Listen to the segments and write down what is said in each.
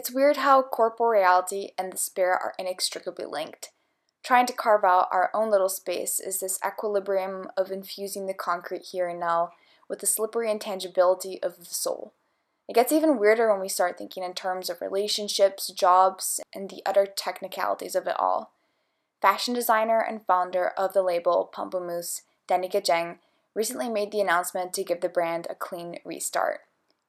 It's weird how corporeality and the spirit are inextricably linked. Trying to carve out our own little space is this equilibrium of infusing the concrete here and now with the slippery intangibility of the soul. It gets even weirder when we start thinking in terms of relationships, jobs, and the utter technicalities of it all. Fashion designer and founder of the label Pamplemousse, Danica Jeng, recently made the announcement to give the brand a clean restart.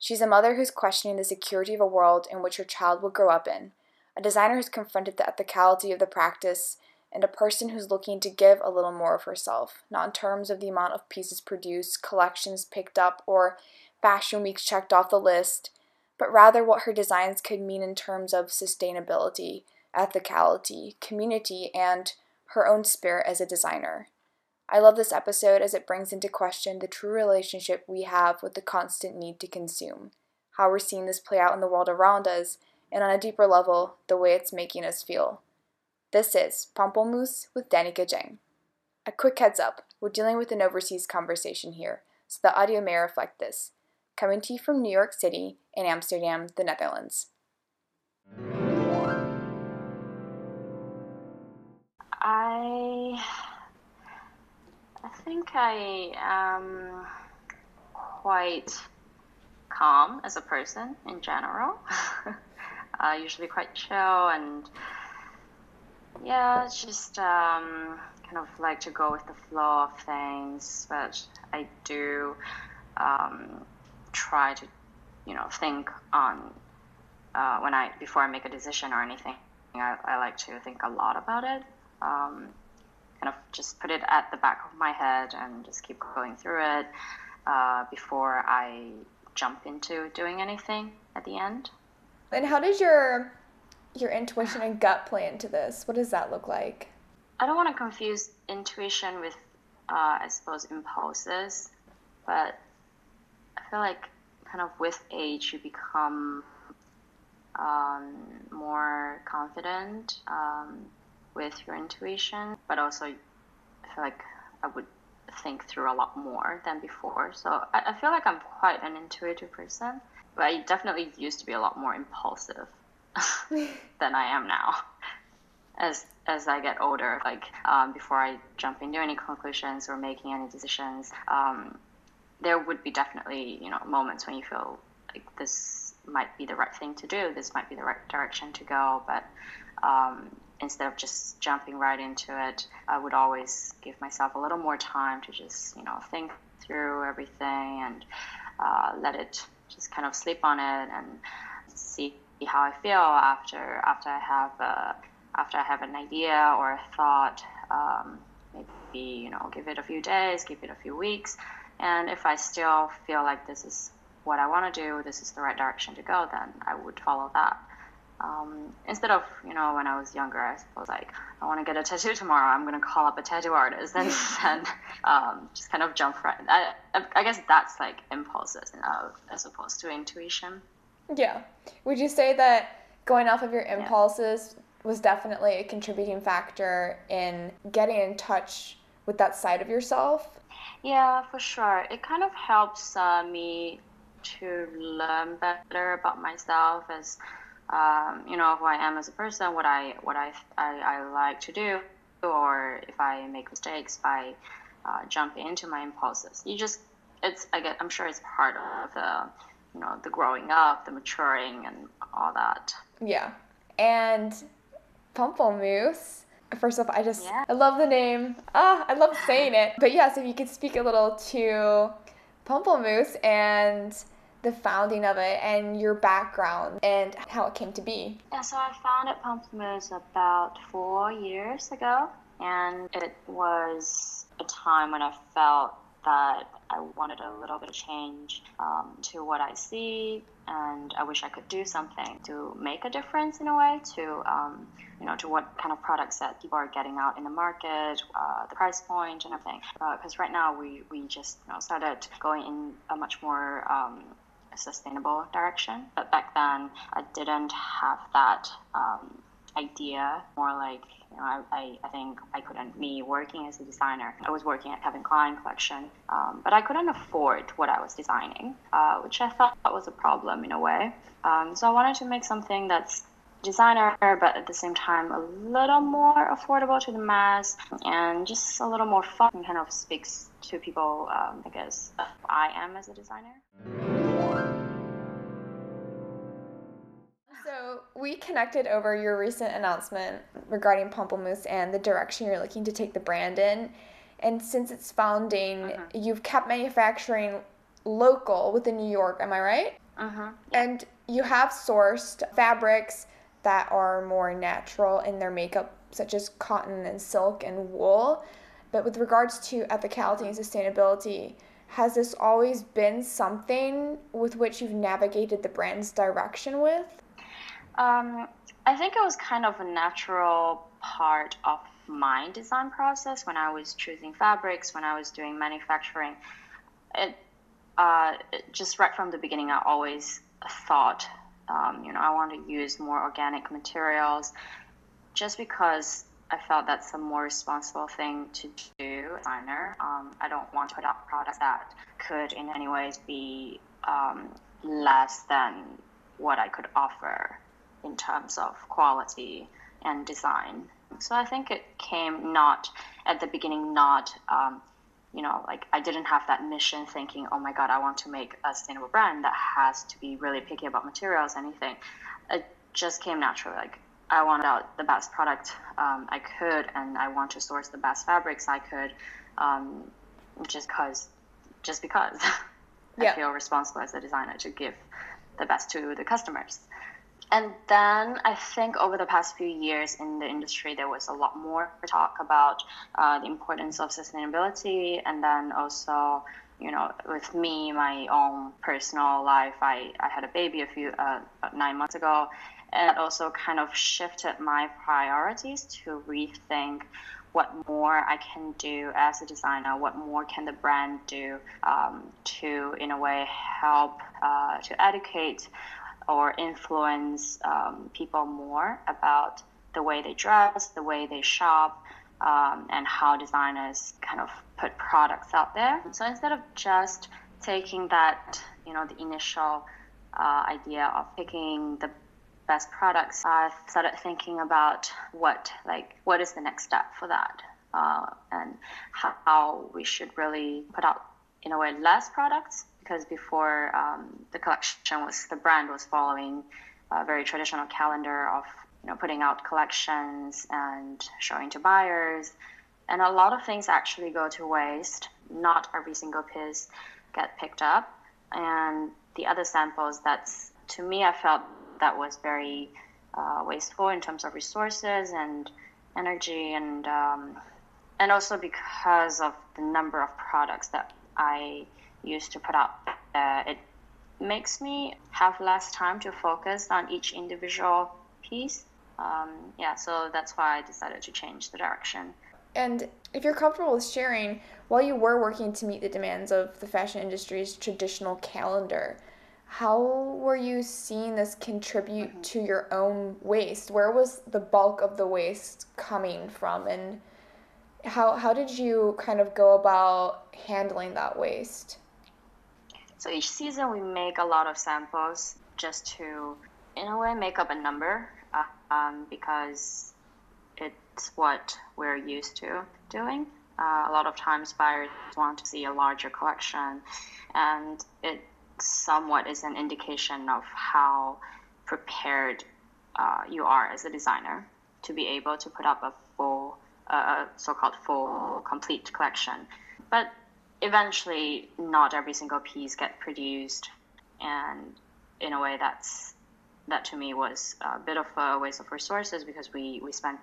She's a mother who's questioning the security of a world in which her child will grow up in, a designer who's confronted the ethicality of the practice, and a person who's looking to give a little more of herself, not in terms of the amount of pieces produced, collections picked up, or fashion weeks checked off the list, but rather what her designs could mean in terms of sustainability, ethicality, community, and her own spirit as a designer. I love this episode as it brings into question the true relationship we have with the constant need to consume, how we're seeing this play out in the world around us, and on a deeper level, the way it's making us feel. This is Pamplemousse with Danica Jeng. A quick heads up we're dealing with an overseas conversation here, so the audio may reflect this. Coming to you from New York City and Amsterdam, the Netherlands. I I think I am quite calm as a person in general. uh, usually quite chill and yeah, just um, kind of like to go with the flow of things, but I do um, try to, you know, think on uh, when I before I make a decision or anything. I, I like to think a lot about it. Um, kind of just put it at the back of my head and just keep going through it uh, before I jump into doing anything at the end. And how does your your intuition and gut play into this? What does that look like? I don't want to confuse intuition with, uh, I suppose, impulses, but I feel like kind of with age you become um, more confident. Um, with your intuition, but also I feel like I would think through a lot more than before. So I, I feel like I'm quite an intuitive person, but I definitely used to be a lot more impulsive than I am now. As as I get older, like um, before I jump into any conclusions or making any decisions, um, there would be definitely you know moments when you feel like this might be the right thing to do, this might be the right direction to go, but um, instead of just jumping right into it, I would always give myself a little more time to just, you know, think through everything and uh, let it just kind of sleep on it and see how I feel after after I have a, after I have an idea or a thought. Um, maybe you know, give it a few days, give it a few weeks, and if I still feel like this is what I want to do, this is the right direction to go, then I would follow that. Um, instead of you know when I was younger, I suppose like I want to get a tattoo tomorrow. I'm gonna call up a tattoo artist and then um, just kind of jump right. I, I guess that's like impulses as opposed to intuition. Yeah. Would you say that going off of your impulses yeah. was definitely a contributing factor in getting in touch with that side of yourself? Yeah, for sure. It kind of helps uh, me to learn better about myself as um, you know who I am as a person, what I what I, I, I like to do, or if I make mistakes by uh, jumping into my impulses. You just it's I get I'm sure it's part of the you know the growing up, the maturing, and all that. Yeah, and Pamplemousse. First off, I just yeah. I love the name. Ah, I love saying it. But yes, if you could speak a little to Pamplemousse and the founding of it and your background and how it came to be. Yeah, so I founded Pamplemousse about four years ago, and it was a time when I felt that I wanted a little bit of change um, to what I see, and I wish I could do something to make a difference in a way to, um, you know, to what kind of products that people are getting out in the market, uh, the price point, and everything. Because uh, right now we we just you know started going in a much more um, sustainable direction. But back then, I didn't have that um, idea, more like you know, I, I, I think I couldn't, me working as a designer, I was working at Calvin Klein collection, um, but I couldn't afford what I was designing, uh, which I thought was a problem in a way. Um, so I wanted to make something that's designer, but at the same time a little more affordable to the mass and just a little more fun kind of speaks to people, um, I guess, I am as a designer. We connected over your recent announcement regarding Pamplemousse and the direction you're looking to take the brand in. And since its founding, uh-huh. you've kept manufacturing local within New York, am I right? Uh-huh. And you have sourced fabrics that are more natural in their makeup, such as cotton and silk and wool. But with regards to ethicality and sustainability, has this always been something with which you've navigated the brand's direction with? Um, I think it was kind of a natural part of my design process when I was choosing fabrics, when I was doing manufacturing. It, uh, just right from the beginning, I always thought um, you know, I want to use more organic materials just because I felt that's a more responsible thing to do designer. Um, I don't want to put out products that could in any ways be um, less than what I could offer in terms of quality and design. So I think it came not at the beginning, not um, you know, like I didn't have that mission thinking, oh my God, I want to make a sustainable brand that has to be really picky about materials, anything. It just came naturally. Like I wanted out the best product um, I could, and I want to source the best fabrics I could, um, just cause, just because I feel responsible as a designer to give the best to the customers. And then I think over the past few years in the industry, there was a lot more talk about uh, the importance of sustainability. And then also, you know, with me, my own personal life, I, I had a baby a few, uh, nine months ago. And it also kind of shifted my priorities to rethink what more I can do as a designer, what more can the brand do um, to, in a way, help uh, to educate or influence um, people more about the way they dress, the way they shop, um, and how designers kind of put products out there. So instead of just taking that, you know, the initial uh, idea of picking the best products, I started thinking about what, like, what is the next step for that, uh, and how we should really put out, in a way, less products because before um, the collection was the brand was following a very traditional calendar of you know putting out collections and showing to buyers. And a lot of things actually go to waste. Not every single piece get picked up. And the other samples that's to me i felt that was very uh, wasteful in terms of resources and energy and um, and also because of the number of products that i used to put out. Uh, it makes me have less time to focus on each individual piece. Um, yeah, so that's why I decided to change the direction. And if you're comfortable with sharing, while you were working to meet the demands of the fashion industry's traditional calendar, how were you seeing this contribute mm-hmm. to your own waste? Where was the bulk of the waste coming from? And how, how did you kind of go about handling that waste? So each season we make a lot of samples just to, in a way, make up a number uh, um, because it's what we're used to doing. Uh, a lot of times buyers want to see a larger collection, and it somewhat is an indication of how prepared uh, you are as a designer to be able to put up a full, uh, so-called full, complete collection. But eventually not every single piece get produced and in a way that's that to me was a bit of a waste of resources because we we spend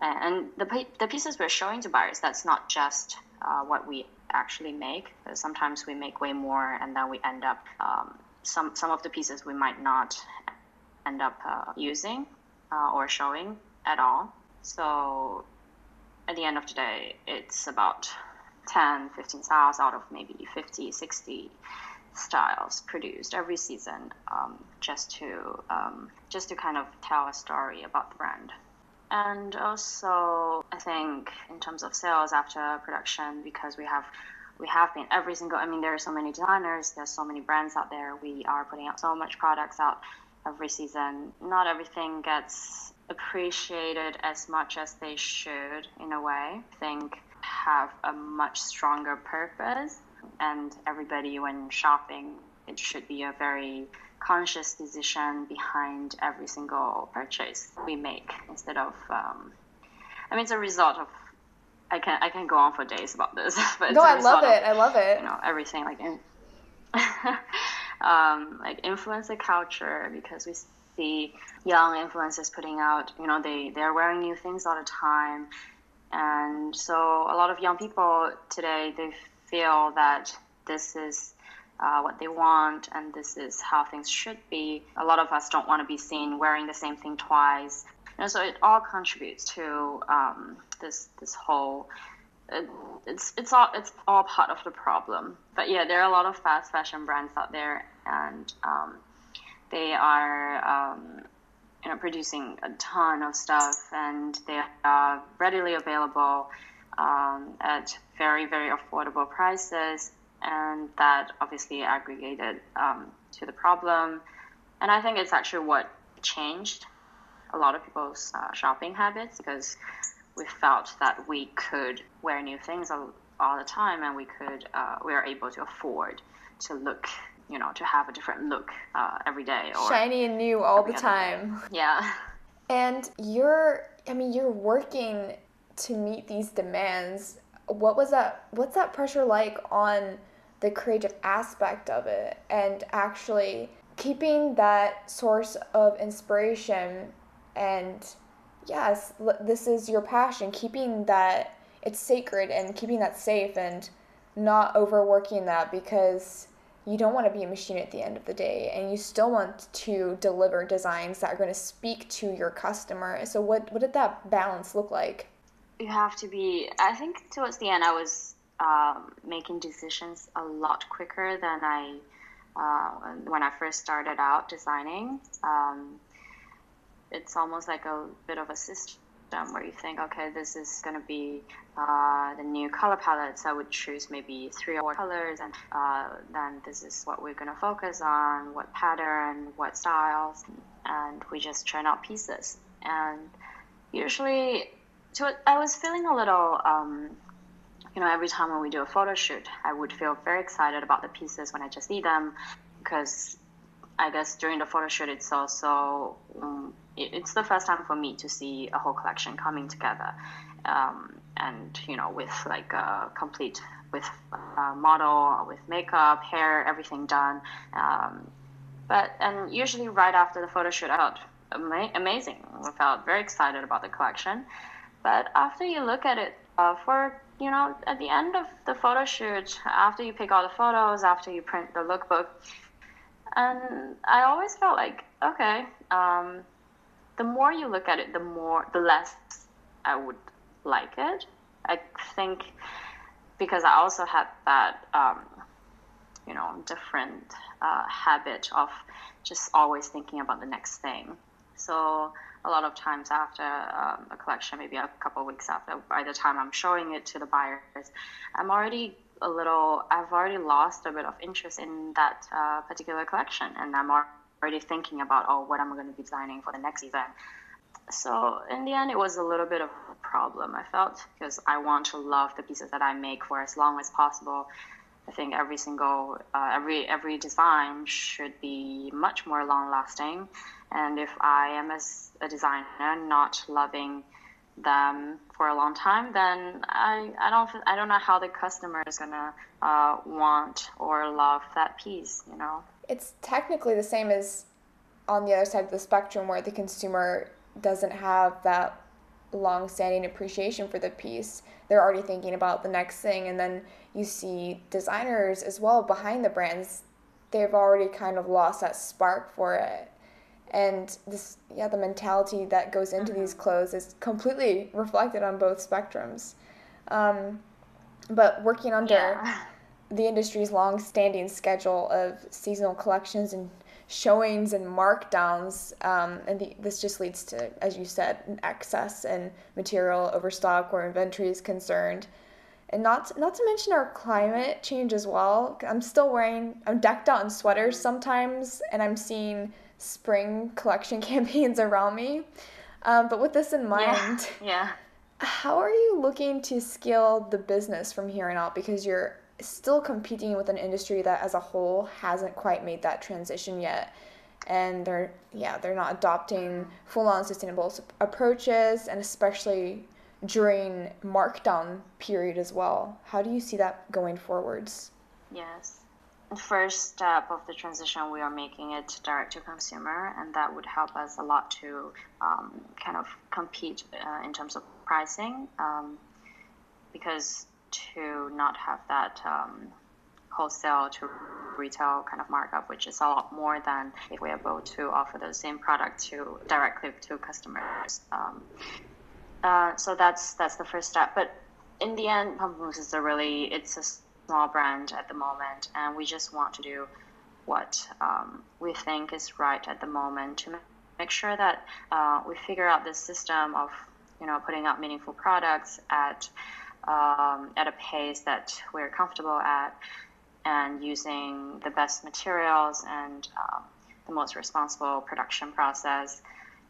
and the the pieces we're showing to buyers that's not just uh, what we actually make. Sometimes we make way more and then we end up um, some some of the pieces we might not end up uh, using uh, or showing at all. So at the end of the day it's about 10, 15 styles out of maybe 50, 60 styles produced every season um, just to um, just to kind of tell a story about the brand. And also, I think in terms of sales after production, because we have we have been every single. I mean, there are so many designers, there's so many brands out there. We are putting out so much products out every season. Not everything gets appreciated as much as they should in a way. I think have a much stronger purpose, and everybody when shopping, it should be a very conscious decision behind every single purchase we make instead of um, I mean it's a result of I can I can go on for days about this but no I love it of, I love it. you know everything like in, um, like influencer culture because we see young influencers putting out you know they they're wearing new things all the time and so a lot of young people today they feel that this is uh, what they want, and this is how things should be. A lot of us don't want to be seen wearing the same thing twice. And so it all contributes to um, this this whole. It, it's it's all it's all part of the problem. But yeah, there are a lot of fast fashion brands out there, and um, they are um, you know producing a ton of stuff, and they are readily available um, at very very affordable prices and that obviously aggregated um, to the problem. And I think it's actually what changed a lot of people's uh, shopping habits because we felt that we could wear new things all, all the time and we could uh, we are able to afford to look you know to have a different look uh, every day or shiny and new all the time day. yeah. And you're i mean you're working to meet these demands. What was that what's that pressure like on the creative aspect of it and actually keeping that source of inspiration? And yes this is your passion keeping that it's sacred and keeping that safe and not overworking that because you don't want to be a machine at the end of the day and you still want to deliver designs that are going to speak to your customer so what what did that balance look like you have to be i think towards the end i was um, making decisions a lot quicker than I uh, when I first started out designing. Um, it's almost like a bit of a system where you think, okay, this is going to be uh, the new color palettes. I would choose maybe three or four colors, and uh, then this is what we're going to focus on, what pattern, what styles, and we just churn out pieces. And usually, to, I was feeling a little um, you know, every time when we do a photo shoot, I would feel very excited about the pieces when I just see them because I guess during the photo shoot, it's also um, it's the first time for me to see a whole collection coming together, um, and you know, with like a complete with a model, with makeup, hair, everything done. Um, but and usually right after the photo shoot, I felt ama- amazing. I felt very excited about the collection. But after you look at it uh, for you know, at the end of the photo shoot, after you pick all the photos, after you print the lookbook, and I always felt like, okay, um, the more you look at it, the more, the less I would like it. I think because I also had that, um, you know, different uh, habit of just always thinking about the next thing. So a lot of times after um, a collection, maybe a couple of weeks after, by the time I'm showing it to the buyers, I'm already a little, I've already lost a bit of interest in that uh, particular collection, and I'm already thinking about, oh, what am I going to be designing for the next event. So in the end, it was a little bit of a problem. I felt because I want to love the pieces that I make for as long as possible. I think every single, uh, every every design should be much more long lasting and if I am as a designer not loving them for a long time, then I, I don't I don't know how the customer is gonna uh, want or love that piece. You know, it's technically the same as on the other side of the spectrum where the consumer doesn't have that long-standing appreciation for the piece they're already thinking about the next thing and then you see designers as well behind the brands they've already kind of lost that spark for it and this yeah the mentality that goes into mm-hmm. these clothes is completely reflected on both spectrums um, but working under yeah. the industry's long-standing schedule of seasonal collections and showings and markdowns, um, and the, this just leads to, as you said, an excess and material overstock where inventory is concerned. And not not to mention our climate change as well. I'm still wearing I'm decked out in sweaters sometimes, and I'm seeing spring collection campaigns around me. Um, but with this in mind, yeah. yeah. How are you looking to scale the business from here on out? Because you're still competing with an industry that as a whole hasn't quite made that transition yet and they're yeah they're not adopting full-on sustainable approaches and especially during markdown period as well how do you see that going forwards yes first step of the transition we are making it direct to consumer and that would help us a lot to um, kind of compete uh, in terms of pricing um, because to not have that um, wholesale to retail kind of markup, which is a lot more than if we're able to offer the same product to directly to customers. Um, uh, so that's that's the first step. But in the end, Pamplemousse is a really it's a small brand at the moment, and we just want to do what um, we think is right at the moment to make sure that uh, we figure out the system of you know putting out meaningful products at um, at a pace that we're comfortable at and using the best materials and um, the most responsible production process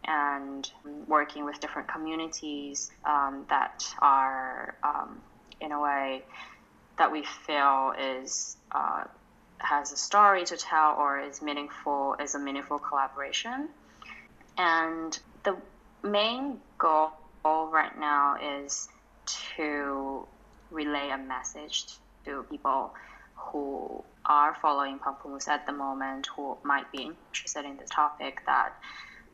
and working with different communities um, that are um, in a way that we feel is uh, has a story to tell or is meaningful is a meaningful collaboration and the main goal right now is to relay a message to people who are following Pamplemousse at the moment, who might be interested in this topic, that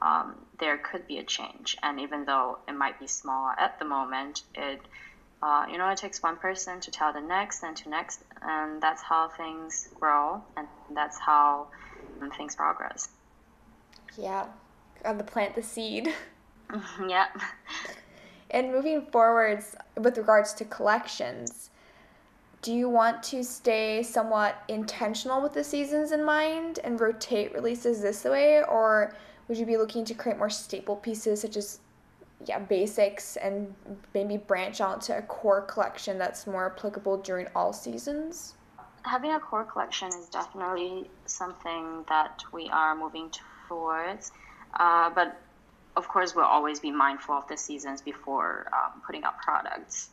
um, there could be a change. And even though it might be small at the moment, it uh, you know it takes one person to tell the next and to next, and that's how things grow, and that's how um, things progress. Yeah, got to plant the seed. yeah. And moving forwards with regards to collections, do you want to stay somewhat intentional with the seasons in mind and rotate releases this way, or would you be looking to create more staple pieces such as yeah basics and maybe branch out to a core collection that's more applicable during all seasons? Having a core collection is definitely something that we are moving towards, uh, but of course, we'll always be mindful of the seasons before um, putting out products.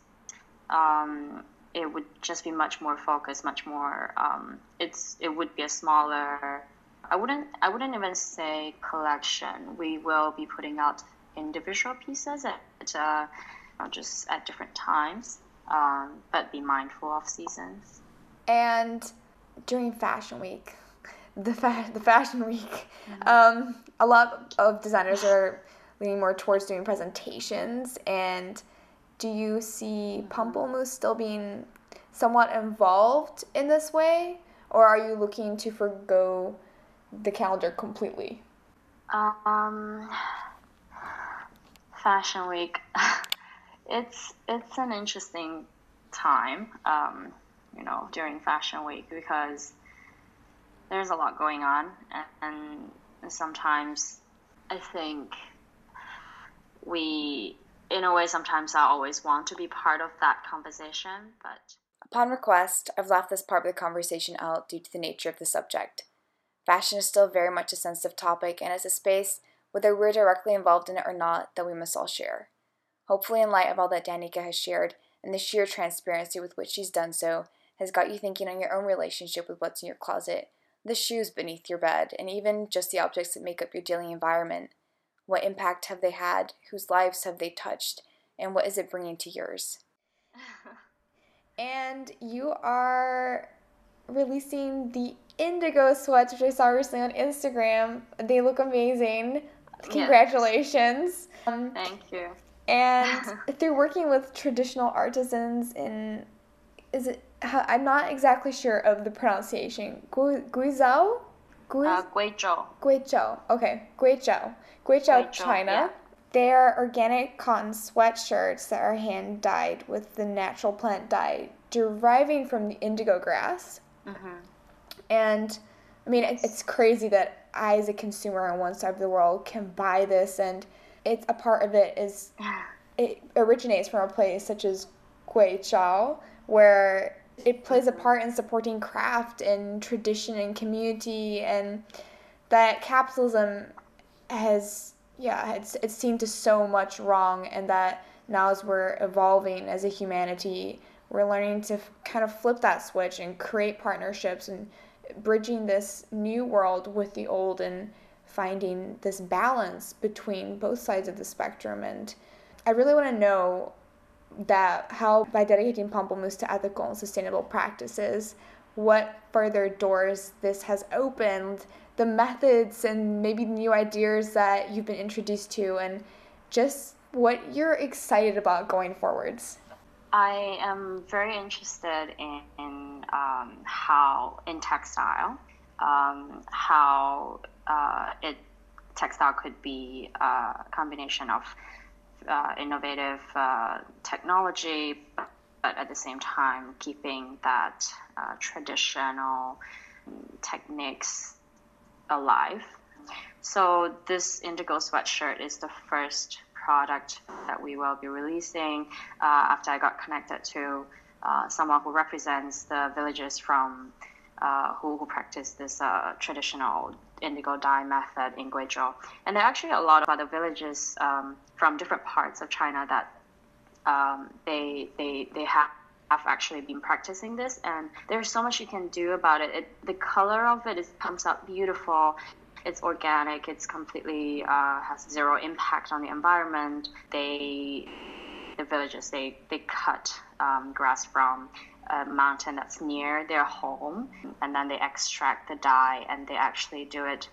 Um, it would just be much more focused, much more. Um, it's it would be a smaller. I wouldn't I wouldn't even say collection. We will be putting out individual pieces at uh, just at different times, um, but be mindful of seasons. And during Fashion Week, the fa- the Fashion Week, mm-hmm. um, a lot of designers are leaning more towards doing presentations. And do you see Pamplemousse still being somewhat involved in this way, or are you looking to forego the calendar completely? Um, Fashion Week, it's it's an interesting time, um, you know, during Fashion Week because there's a lot going on, and, and sometimes I think we, in a way, sometimes I always want to be part of that conversation, but. Upon request, I've left this part of the conversation out due to the nature of the subject. Fashion is still very much a sensitive topic and is a space, whether we're directly involved in it or not, that we must all share. Hopefully, in light of all that Danica has shared and the sheer transparency with which she's done so, has got you thinking on your own relationship with what's in your closet, the shoes beneath your bed, and even just the objects that make up your daily environment. What impact have they had? Whose lives have they touched? And what is it bringing to yours? and you are releasing the indigo sweats, which I saw recently on Instagram. They look amazing. Congratulations. Yes. Um, Thank you. And through working with traditional artisans in, is it, I'm not exactly sure of the pronunciation. Guizhou? Guizhou. Uh, Guizhou. Guizhou. Okay, Guizhou. Guizhou, China. Yeah. They are organic cotton sweatshirts that are hand dyed with the natural plant dye deriving from the indigo grass. Mm-hmm. And I mean, it's crazy that I, as a consumer on one side of the world, can buy this, and it's a part of it is it originates from a place such as Guizhou, where it plays a part in supporting craft and tradition and community, and that capitalism has yeah it's it's seen to so much wrong, and that now as we're evolving as a humanity, we're learning to kind of flip that switch and create partnerships and bridging this new world with the old and finding this balance between both sides of the spectrum. And i really want to know that how by dedicating pamplemousse to ethical and sustainable practices what further doors this has opened the methods and maybe new ideas that you've been introduced to and just what you're excited about going forwards. I am very interested in, in um, how in textile, um, how uh, it textile could be a combination of uh, innovative uh, technology, but, but, at the same time keeping that uh, traditional techniques alive. So this indigo sweatshirt is the first product that we will be releasing uh, after I got connected to uh, someone who represents the villagers from uh, who, who practice this uh, traditional indigo dye method in Guizhou. And there are actually a lot of other villages um, from different parts of China that um, they, they, they have have actually been practicing this and there's so much you can do about it, it the color of it is comes out beautiful it's organic. It's completely uh, has zero impact on the environment. They the villagers they they cut um, grass from a mountain that's near their home, and then they extract the dye, and they actually do it,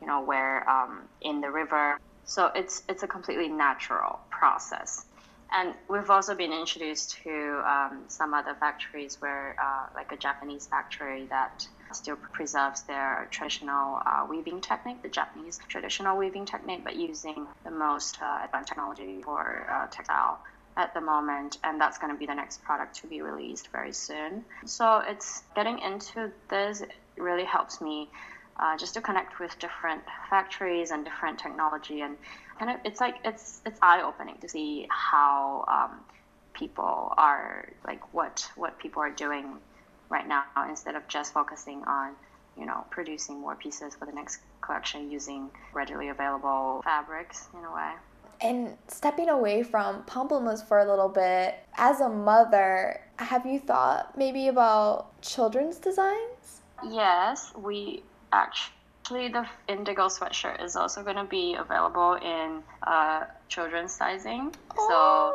you know, where um, in the river. So it's it's a completely natural process. And we've also been introduced to um, some other factories where, uh, like a Japanese factory that still preserves their traditional uh, weaving technique, the Japanese traditional weaving technique, but using the most uh, advanced technology for uh, textile at the moment, and that's going to be the next product to be released very soon. So it's getting into this really helps me uh, just to connect with different factories and different technology, and kind of it's like it's it's eye opening to see how um, people are like what what people are doing right now instead of just focusing on you know producing more pieces for the next collection using readily available fabrics in a way and stepping away from pamplemousse for a little bit as a mother have you thought maybe about children's designs yes we actually the indigo sweatshirt is also going to be available in uh, children's sizing so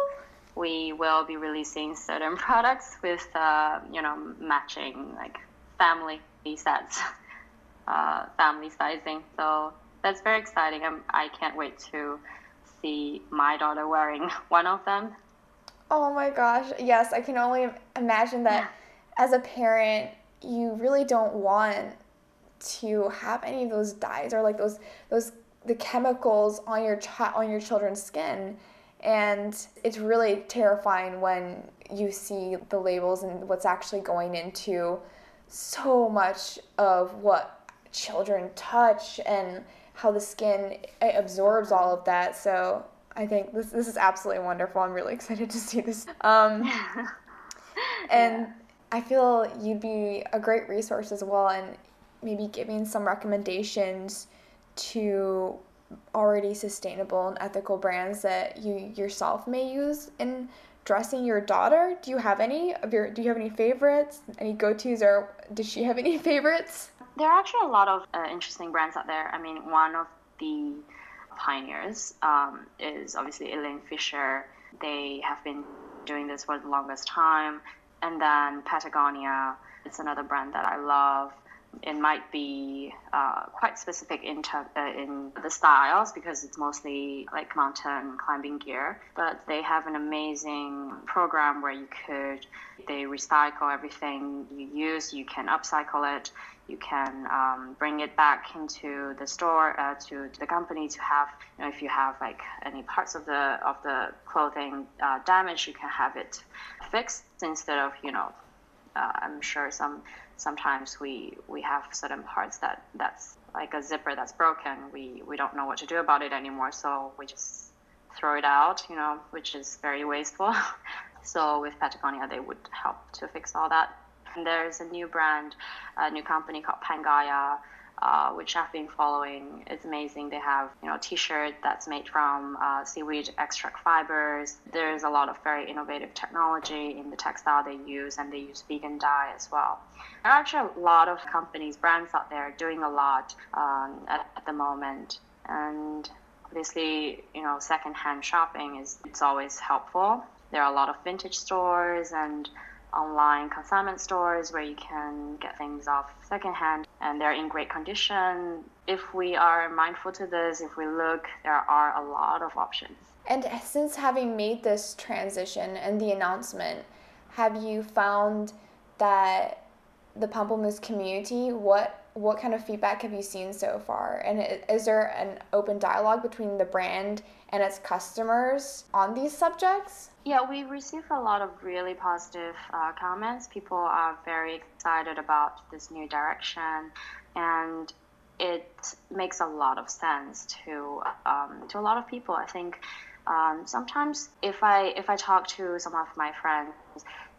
we will be releasing certain products with uh, you know matching like family sets, uh, family sizing. So that's very exciting. I'm, I can't wait to see my daughter wearing one of them. Oh my gosh! Yes, I can only imagine that. As a parent, you really don't want to have any of those dyes or like those those the chemicals on your child on your children's skin and it's really terrifying when you see the labels and what's actually going into so much of what children touch and how the skin absorbs all of that. So I think this this is absolutely wonderful. I'm really excited to see this. Um, and yeah. I feel you'd be a great resource as well, and maybe giving some recommendations to already sustainable and ethical brands that you yourself may use in dressing your daughter? Do you have any of your do you have any favorites? Any go-tos or does she have any favorites? There are actually a lot of uh, interesting brands out there. I mean, one of the pioneers um, is obviously Eileen Fisher. They have been doing this for the longest time. And then Patagonia, it's another brand that I love it might be uh, quite specific in, uh, in the styles because it's mostly like mountain climbing gear. But they have an amazing program where you could they recycle everything you use. You can upcycle it. You can um, bring it back into the store uh, to, to the company to have you know if you have like any parts of the of the clothing uh, damaged, you can have it fixed instead of you know uh, I'm sure some sometimes we we have certain parts that that's like a zipper that's broken. We we don't know what to do about it anymore, so we just throw it out, you know, which is very wasteful. so with Patagonia, they would help to fix all that. And there's a new brand, a new company called Pangaia uh, which I've been following. It's amazing. They have you know T-shirt that's made from uh, seaweed extract fibers. There's a lot of very innovative technology in the textile they use, and they use vegan dye as well. There are actually a lot of companies, brands out there doing a lot um, at, at the moment, and obviously you know secondhand shopping is it's always helpful. There are a lot of vintage stores and online consignment stores where you can get things off secondhand and they're in great condition. If we are mindful to this, if we look, there are a lot of options. And since having made this transition and the announcement, have you found that the Pamplemousse community, what what kind of feedback have you seen so far? And is there an open dialogue between the brand and its customers on these subjects? Yeah, we receive a lot of really positive uh, comments. People are very excited about this new direction, and it makes a lot of sense to um, to a lot of people. I think um, sometimes if I if I talk to some of my friends,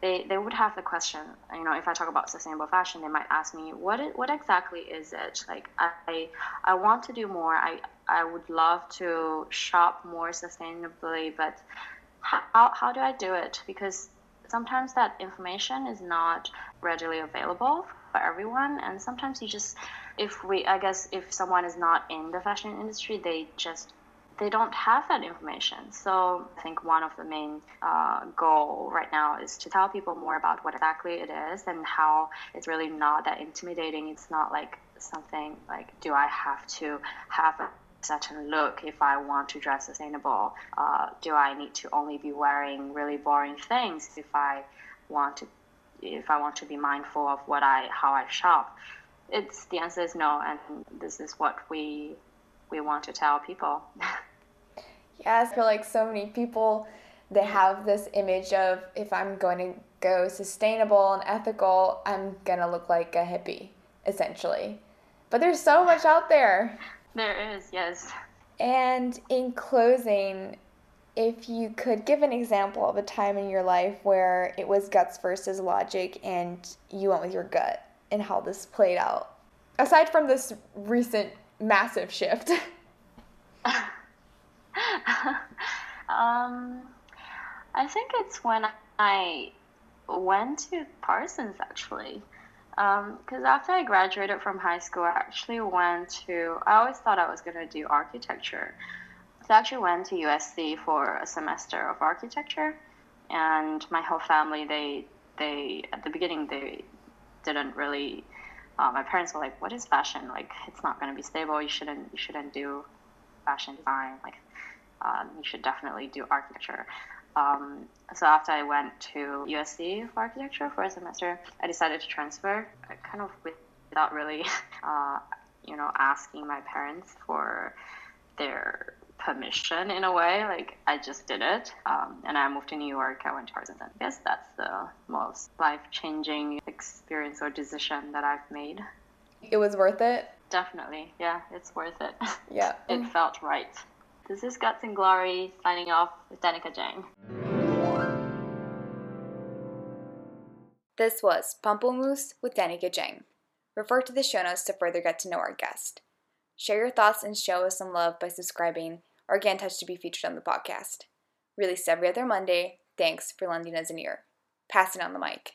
they, they would have the question. You know, if I talk about sustainable fashion, they might ask me, what is, what exactly is it? Like I I want to do more. I I would love to shop more sustainably, but how, how do I do it? Because sometimes that information is not readily available for everyone. And sometimes you just, if we, I guess, if someone is not in the fashion industry, they just they don't have that information. So I think one of the main uh, goal right now is to tell people more about what exactly it is and how it's really not that intimidating. It's not like something like, do I have to have a certain look if I want to dress sustainable? Uh, do I need to only be wearing really boring things if I want to if I want to be mindful of what I how I shop? It's the answer is no, and this is what we we want to tell people. yes, I feel like so many people they have this image of if I'm going to go sustainable and ethical, I'm gonna look like a hippie, essentially. But there's so much out there. There is, yes. And in closing, if you could give an example of a time in your life where it was guts versus logic and you went with your gut and how this played out, aside from this recent massive shift. um, I think it's when I went to Parsons actually because um, after I graduated from high school, I actually went to, I always thought I was going to do architecture. So I actually went to USC for a semester of architecture. And my whole family, they, they at the beginning, they didn't really, uh, my parents were like, what is fashion? Like, it's not going to be stable. You shouldn't, you shouldn't do fashion design. Like, um, you should definitely do architecture. Um, so after I went to USC for architecture for a semester, I decided to transfer, uh, kind of without really, uh, you know, asking my parents for their permission in a way. Like I just did it, um, and I moved to New York. I went to Parsons. I guess that's the most life-changing experience or decision that I've made. It was worth it. Definitely, yeah, it's worth it. Yeah, it felt right. This is Guts and Glory signing off with Danica Jang. This was Pamplemousse with Danica Jang. Refer to the show notes to further get to know our guest. Share your thoughts and show us some love by subscribing or get in touch to be featured on the podcast. Released every other Monday. Thanks for lending us an ear. Passing on the mic.